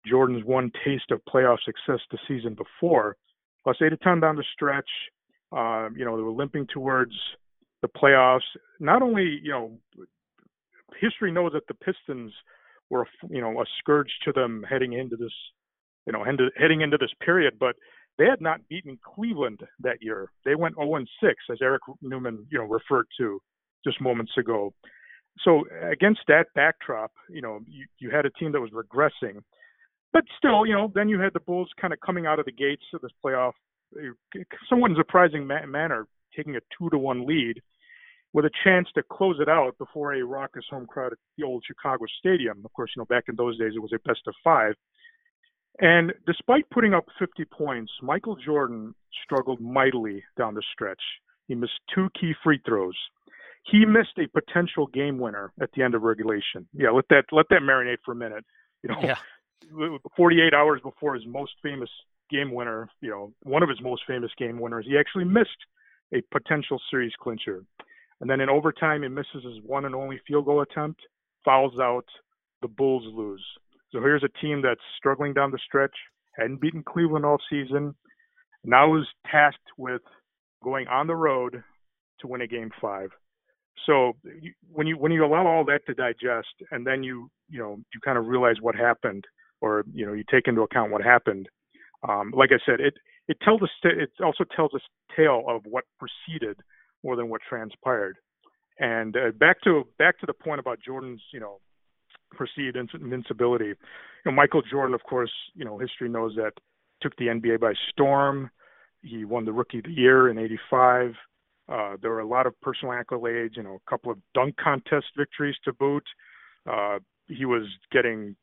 [SPEAKER 8] Jordan's one taste of playoff success the season before. Eight to ten down the stretch. Um, you know, they were limping towards the playoffs. Not only, you know, history knows that the Pistons were, you know, a scourge to them heading into this, you know, heading into this period, but they had not beaten Cleveland that year. They went 0 6, as Eric Newman, you know, referred to just moments ago. So against that backdrop, you know, you, you had a team that was regressing but still, you know, then you had the Bulls kind of coming out of the gates of this playoff, somewhat in surprising ma- manner, taking a two to one lead with a chance to close it out before a raucous home crowd at the old Chicago Stadium. Of course, you know, back in those days it was a best of five. And despite putting up 50 points, Michael Jordan struggled mightily down the stretch. He missed two key free throws. He missed a potential game winner at the end of regulation. Yeah, let that let that marinate for a minute. You know, yeah. 48 hours before his most famous game winner, you know, one of his most famous game winners, he actually missed a potential series clincher. And then in overtime, he misses his one and only field goal attempt, fouls out, the Bulls lose. So here's a team that's struggling down the stretch, hadn't beaten Cleveland all season, now is tasked with going on the road to win a game five. So when you when you allow all that to digest, and then you you know you kind of realize what happened, or you know you take into account what happened. Um, like I said, it it tells us it also tells us tale of what preceded more than what transpired. And uh, back to back to the point about Jordan's you know perceived invincibility. You know, Michael Jordan, of course, you know history knows that took the NBA by storm. He won the Rookie of the Year in '85. Uh, there were a lot of personal accolades, you know, a couple of dunk contest victories to boot. Uh, he was getting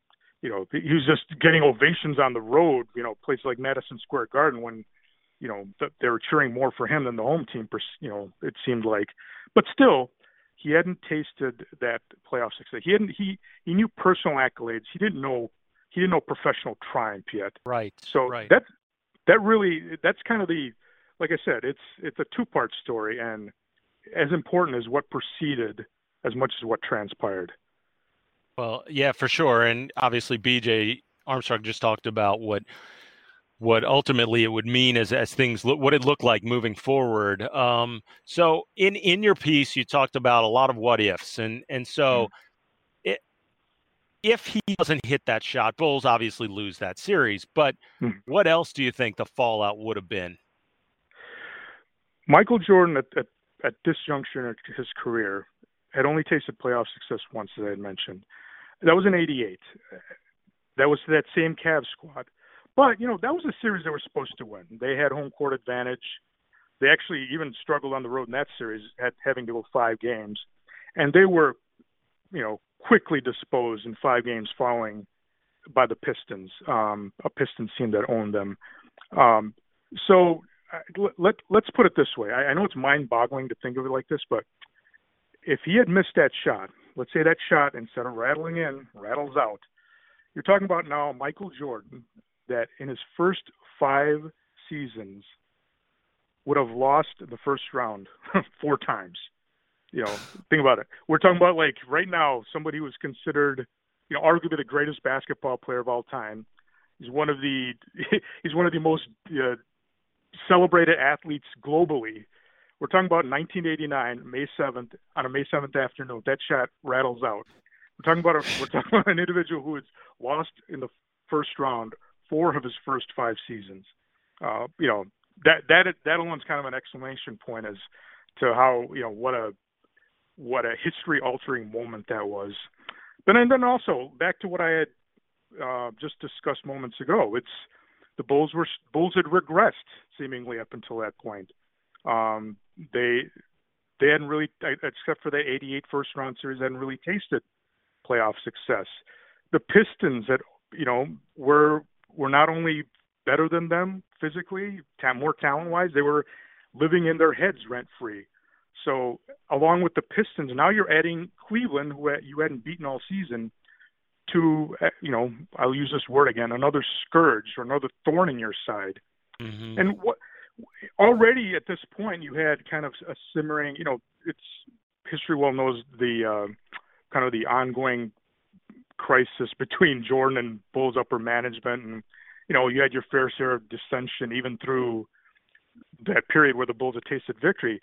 [SPEAKER 8] you know, he was just getting ovations on the road, you know, places like Madison Square Garden when, you know, they were cheering more for him than the home team, you know, it seemed like. But still, he hadn't tasted that playoff success. He hadn't he he knew personal accolades. He didn't know he didn't know professional triumph yet.
[SPEAKER 4] Right.
[SPEAKER 8] So
[SPEAKER 4] right.
[SPEAKER 8] that that really that's kind of the like I said, it's it's a two part story and as important as what preceded as much as what transpired.
[SPEAKER 4] Well, yeah, for sure, and obviously BJ Armstrong just talked about what what ultimately it would mean as as things look what it looked like moving forward. Um, so in in your piece, you talked about a lot of what ifs, and and so. Mm. It, if he doesn't hit that shot, Bulls obviously lose that series. But mm. what else do you think the fallout would have been?
[SPEAKER 8] Michael Jordan at, at, at this juncture in his career had only tasted playoff success once, as I had mentioned. That was in '88. That was that same Cavs squad. But you know that was a series they were supposed to win. They had home court advantage. They actually even struggled on the road in that series, at having to go five games, and they were, you know, quickly disposed in five games following by the Pistons, um, a Pistons team that owned them. Um, so uh, let let's put it this way. I, I know it's mind-boggling to think of it like this, but if he had missed that shot, let's say that shot instead of rattling in, rattles out, you're talking about now Michael Jordan that in his first five seasons would have lost the first round four times. You know, think about it. We're talking about like right now somebody who's considered, you know, arguably the greatest basketball player of all time. He's one of the he's one of the most uh, celebrated athletes globally. We're talking about 1989, May 7th, on a May 7th afternoon. That shot rattles out. We're talking about a, we're talking about an individual who has lost in the first round four of his first five seasons. Uh, you know that that that alone's kind of an exclamation point as to how you know what a what a history altering moment that was. But and then also back to what I had uh, just discussed moments ago. It's the Bulls were Bulls had regressed seemingly up until that point. Um, they they hadn't really, except for the '88 first round series, hadn't really tasted playoff success. The Pistons that you know were were not only better than them physically, more talent wise, they were living in their heads rent free. So along with the Pistons, now you're adding Cleveland, who you hadn't beaten all season, to uh, you know I'll use this word again, another scourge or another thorn in your side. Mm-hmm. And what already at this point you had kind of a simmering, you know, it's history well knows the uh, kind of the ongoing crisis between Jordan and Bulls upper management, and you know you had your fair share of dissension even through that period where the Bulls had tasted victory.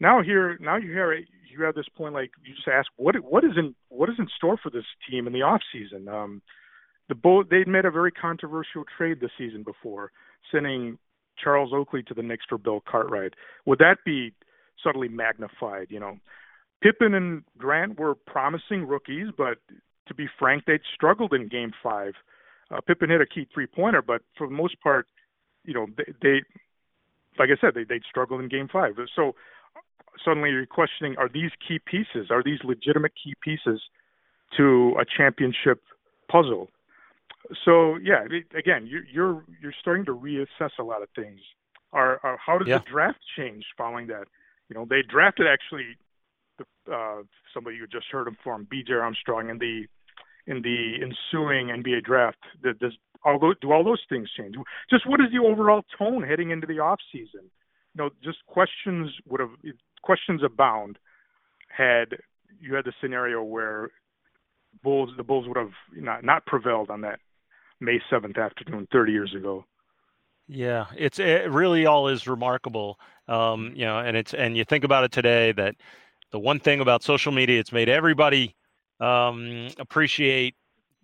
[SPEAKER 8] Now here, now you hear you have this point like you just ask what what is in what is in store for this team in the off season. Um, the Bull they'd made a very controversial trade this season before, sending Charles Oakley to the Knicks for Bill Cartwright. Would that be subtly magnified? You know, Pippen and Grant were promising rookies, but to be frank, they'd struggled in Game Five. Uh, Pippen hit a key three pointer, but for the most part, you know, they, they like I said, they, they'd struggled in Game Five. So suddenly you're questioning: Are these key pieces? Are these legitimate key pieces to a championship puzzle? So yeah, again, you're you're you're starting to reassess a lot of things. Are, are how does yeah. the draft change following that? You know, they drafted actually the, uh, somebody you just heard him from, B.J. Armstrong, in the in the ensuing NBA draft. Does all those, do all those things change? Just what is the overall tone heading into the off season? You know, just questions would have questions abound had you had the scenario where Bulls the Bulls would have not not prevailed on that May seventh afternoon thirty years ago.
[SPEAKER 4] Yeah, it's it really all is remarkable. Um, you know, and it's and you think about it today that the one thing about social media, it's made everybody um, appreciate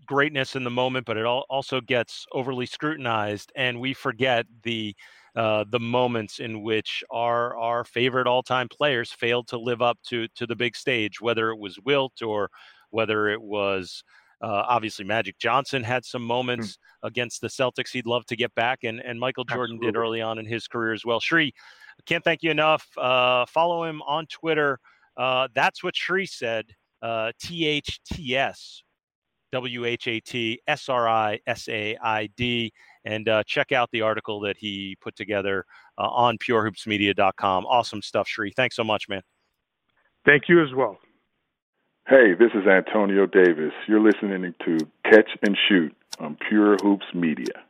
[SPEAKER 4] greatness in the moment, but it all also gets overly scrutinized, and we forget the uh, the moments in which our our favorite all time players failed to live up to to the big stage, whether it was Wilt or whether it was. Uh, obviously, Magic Johnson had some hmm. moments mm. against the Celtics he'd love to get back, and, and Michael Jordan Absolutely. did early on in his career as well. Sri, can't thank you enough. Uh, follow him on Twitter. Uh, that's what Sri said. Uh, T H T S W H A T S R I S A I D. And uh, check out the article that he put together uh, on purehoopsmedia.com. Awesome stuff, Sri. Thanks so much, man.
[SPEAKER 8] Thank you as well.
[SPEAKER 9] Hey, this is Antonio Davis. You're listening to Catch and Shoot on Pure Hoops Media.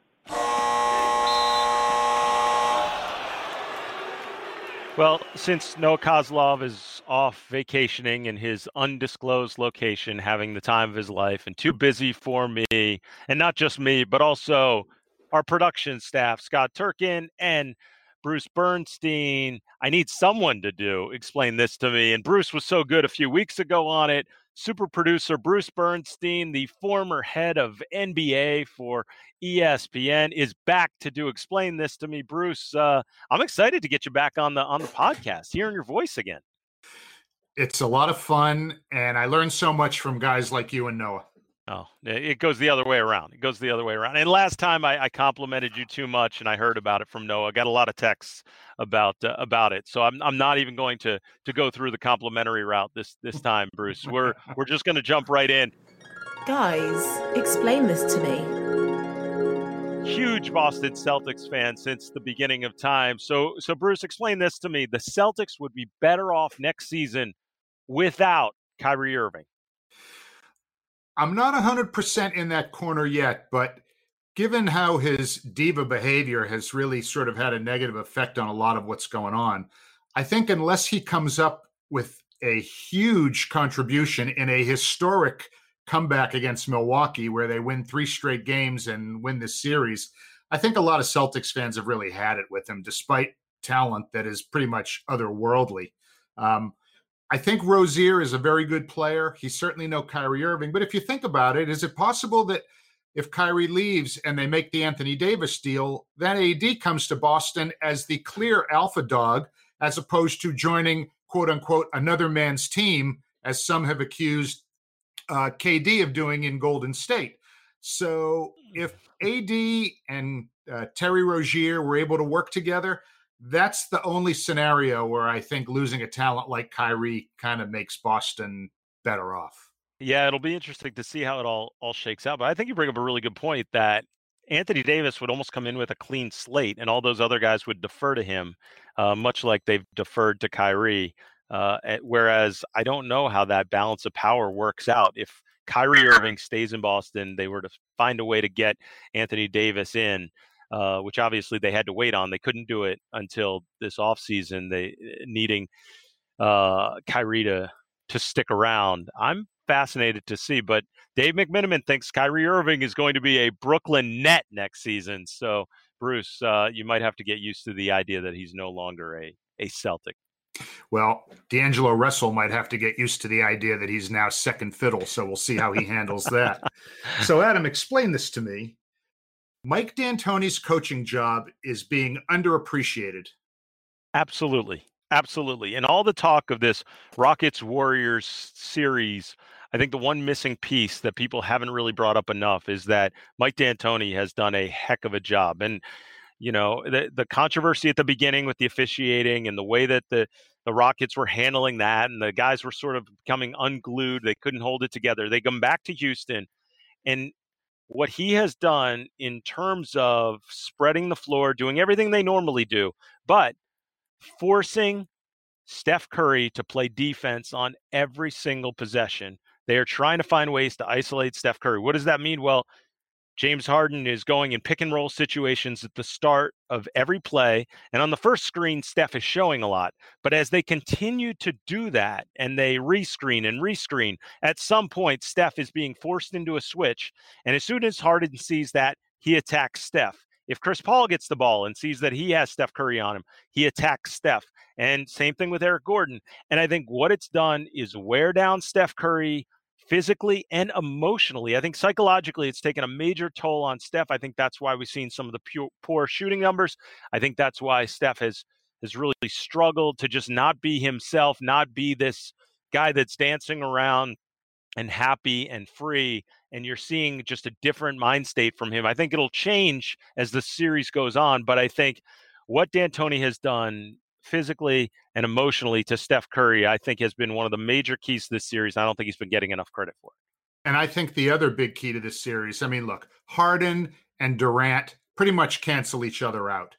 [SPEAKER 4] Well, since Noah Kozlov is off vacationing in his undisclosed location, having the time of his life, and too busy for me, and not just me, but also our production staff, Scott Turkin and Bruce Bernstein. I need someone to do explain this to me. And Bruce was so good a few weeks ago on it super producer Bruce Bernstein, the former head of NBA for ESPN, is back to do explain this to me. Bruce, uh, I'm excited to get you back on the on the podcast, hearing your voice again.
[SPEAKER 10] It's a lot of fun, and I learned so much from guys like you and Noah.
[SPEAKER 4] Oh, it goes the other way around. It goes the other way around. And last time I, I complimented you too much, and I heard about it from Noah. I got a lot of texts about uh, about it, so I'm I'm not even going to to go through the complimentary route this this time, Bruce. We're we're just going to jump right in.
[SPEAKER 2] Guys, explain this to me.
[SPEAKER 4] Huge Boston Celtics fan since the beginning of time. So so Bruce, explain this to me. The Celtics would be better off next season without Kyrie Irving.
[SPEAKER 10] I'm not 100% in that corner yet, but given how his diva behavior has really sort of had a negative effect on a lot of what's going on, I think unless he comes up with a huge contribution in a historic comeback against Milwaukee where they win three straight games and win this series, I think a lot of Celtics fans have really had it with him, despite talent that is pretty much otherworldly. Um, I think Rozier is a very good player. He's certainly no Kyrie Irving. But if you think about it, is it possible that if Kyrie leaves and they make the Anthony Davis deal, then AD comes to Boston as the clear alpha dog, as opposed to joining quote unquote another man's team, as some have accused uh, KD of doing in Golden State. So if AD and uh, Terry Rozier were able to work together, that's the only scenario where I think losing a talent like Kyrie kind of makes Boston better off.
[SPEAKER 4] Yeah, it'll be interesting to see how it all all shakes out. But I think you bring up a really good point that Anthony Davis would almost come in with a clean slate, and all those other guys would defer to him, uh, much like they've deferred to Kyrie. Uh, whereas I don't know how that balance of power works out. If Kyrie Irving stays in Boston, they were to find a way to get Anthony Davis in uh, which obviously they had to wait on. They couldn't do it until this offseason, they eh, needing uh, Kyrie to, to stick around. I'm fascinated to see, but Dave McMenamin thinks Kyrie Irving is going to be a Brooklyn net next season. So, Bruce, uh, you might have to get used to the idea that he's no longer a, a Celtic.
[SPEAKER 10] Well, D'Angelo Russell might have to get used to the idea that he's now second fiddle. So we'll see how he handles that. So, Adam, explain this to me. Mike D'Antoni's coaching job is being underappreciated.
[SPEAKER 4] Absolutely. Absolutely. And all the talk of this Rockets Warriors series, I think the one missing piece that people haven't really brought up enough is that Mike D'Antoni has done a heck of a job. And, you know, the, the controversy at the beginning with the officiating and the way that the, the Rockets were handling that and the guys were sort of becoming unglued. They couldn't hold it together. They come back to Houston and what he has done in terms of spreading the floor, doing everything they normally do, but forcing Steph Curry to play defense on every single possession. They are trying to find ways to isolate Steph Curry. What does that mean? Well, James Harden is going in pick and roll situations at the start of every play. And on the first screen, Steph is showing a lot. But as they continue to do that and they rescreen and rescreen, at some point, Steph is being forced into a switch. And as soon as Harden sees that, he attacks Steph. If Chris Paul gets the ball and sees that he has Steph Curry on him, he attacks Steph. And same thing with Eric Gordon. And I think what it's done is wear down Steph Curry physically and emotionally. I think psychologically, it's taken a major toll on Steph. I think that's why we've seen some of the pure, poor shooting numbers. I think that's why Steph has has really struggled to just not be himself, not be this guy that's dancing around and happy and free. And you're seeing just a different mind state from him. I think it'll change as the series goes on, but I think what D'Antoni has done physically and emotionally to Steph Curry, I think has been one of the major keys to this series. I don't think he's been getting enough credit for it.
[SPEAKER 10] And I think the other big key to this series, I mean, look, Harden and Durant pretty much cancel each other out.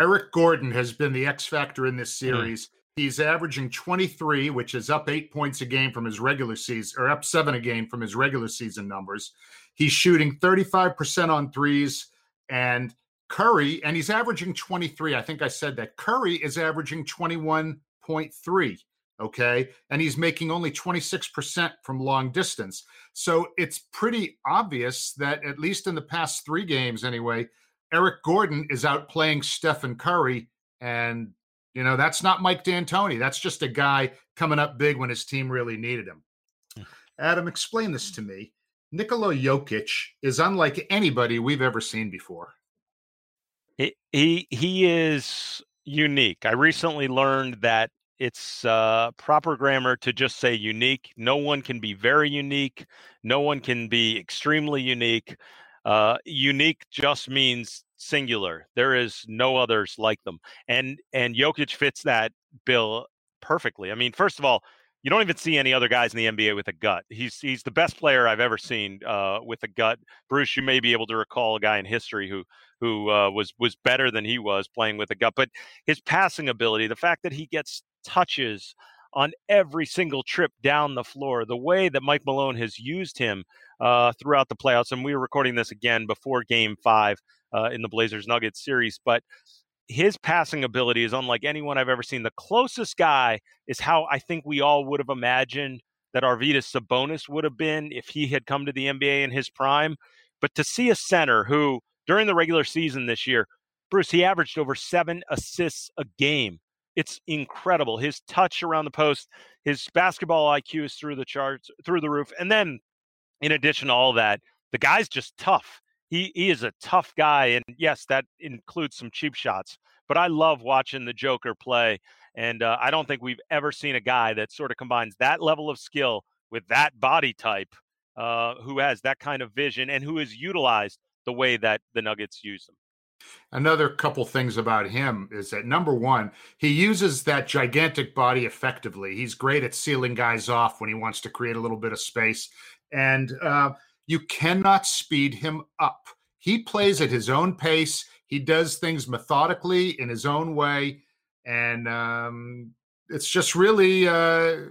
[SPEAKER 10] Eric Gordon has been the X factor in this mm-hmm. series. Mm. He's averaging 23, which is up eight points a game from his regular season, or up seven a game from his regular season numbers. He's shooting 35% on threes, and Curry, and he's averaging 23. I think I said that. Curry is averaging 21.3. Okay. And he's making only 26% from long distance. So it's pretty obvious that, at least in the past three games anyway, Eric Gordon is outplaying Stephen Curry. And, you know, that's not Mike D'Antoni. That's just a guy coming up big when his team really needed him. Adam, explain this to me. Nikola Jokic is unlike anybody we've ever seen before.
[SPEAKER 4] He he is unique. I recently learned that it's uh, proper grammar to just say unique. No one can be very unique. No one can be extremely unique. Uh, unique just means singular. There is no others like them, and and Jokic fits that bill perfectly. I mean, first of all, you don't even see any other guys in the NBA with a gut. He's he's the best player I've ever seen uh, with a gut. Bruce, you may be able to recall a guy in history who who uh, was was better than he was playing with a gut. But his passing ability, the fact that he gets touches on every single trip down the floor. The way that Mike Malone has used him uh, throughout the playoffs, and we were recording this again before Game Five uh, in the Blazers Nuggets series, but his passing ability is unlike anyone I've ever seen. The closest guy is how I think we all would have imagined that Arvydas Sabonis would have been if he had come to the NBA in his prime. But to see a center who, during the regular season this year, Bruce, he averaged over seven assists a game. It's incredible. His touch around the post, his basketball IQ is through the charts, through the roof. And then, in addition to all that, the guy's just tough. He, he is a tough guy. And yes, that includes some cheap shots. But I love watching the Joker play. And uh, I don't think we've ever seen a guy that sort of combines that level of skill with that body type, uh, who has that kind of vision and who is utilized the way that the Nuggets use them.
[SPEAKER 10] Another couple things about him is that number one, he uses that gigantic body effectively. He's great at sealing guys off when he wants to create a little bit of space. And uh, you cannot speed him up. He plays at his own pace. He does things methodically in his own way. And um, it's just really, uh,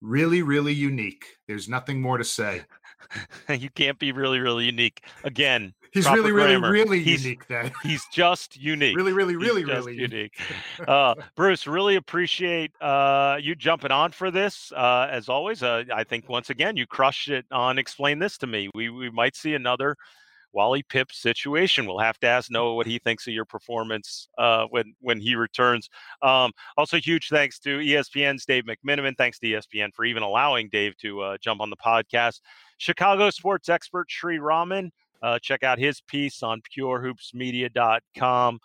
[SPEAKER 10] really, really unique. There's nothing more to say.
[SPEAKER 4] you can't be really, really unique. Again,
[SPEAKER 10] he's really, really,
[SPEAKER 4] grammar.
[SPEAKER 10] really
[SPEAKER 4] he's,
[SPEAKER 10] unique. Then
[SPEAKER 4] he's just unique.
[SPEAKER 10] really, really, really, really
[SPEAKER 4] unique. uh, Bruce, really appreciate uh, you jumping on for this. Uh, as always, uh, I think once again you crushed it on explain this to me. We we might see another Wally Pipp situation. We'll have to ask Noah what he thinks of your performance uh, when when he returns. Um, also, huge thanks to ESPN's Dave McMenamin. Thanks to ESPN for even allowing Dave to uh, jump on the podcast. Chicago sports expert Sri Raman. Uh, check out his piece on purehoopsmedia.com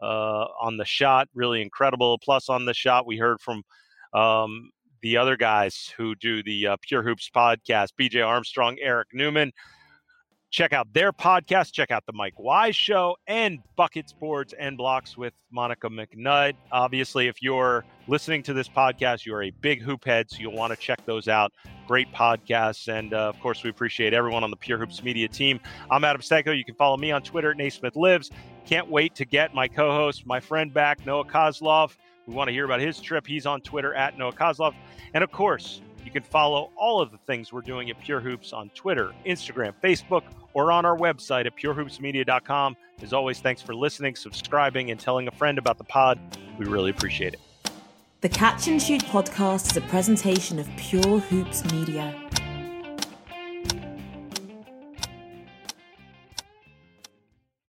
[SPEAKER 4] uh, on the shot. Really incredible. Plus, on the shot, we heard from um, the other guys who do the uh, Pure Hoops podcast BJ Armstrong, Eric Newman. Check out their podcast. Check out the Mike Wise Show and Buckets, Boards, and Blocks with Monica McNutt. Obviously, if you're listening to this podcast, you're a big hoop head, so you'll want to check those out. Great podcasts. And uh, of course, we appreciate everyone on the Pure Hoops Media team. I'm Adam Stanko. You can follow me on Twitter at Naismith Lives. Can't wait to get my co host, my friend back, Noah Kozlov. We want to hear about his trip. He's on Twitter at Noah Kozlov. And of course, you can follow all of the things we're doing at Pure Hoops on Twitter, Instagram, Facebook, or on our website at purehoopsmedia.com. As always, thanks for listening, subscribing, and telling a friend about the pod. We really appreciate it.
[SPEAKER 2] The Catch and Shoot podcast is a presentation of Pure Hoops Media.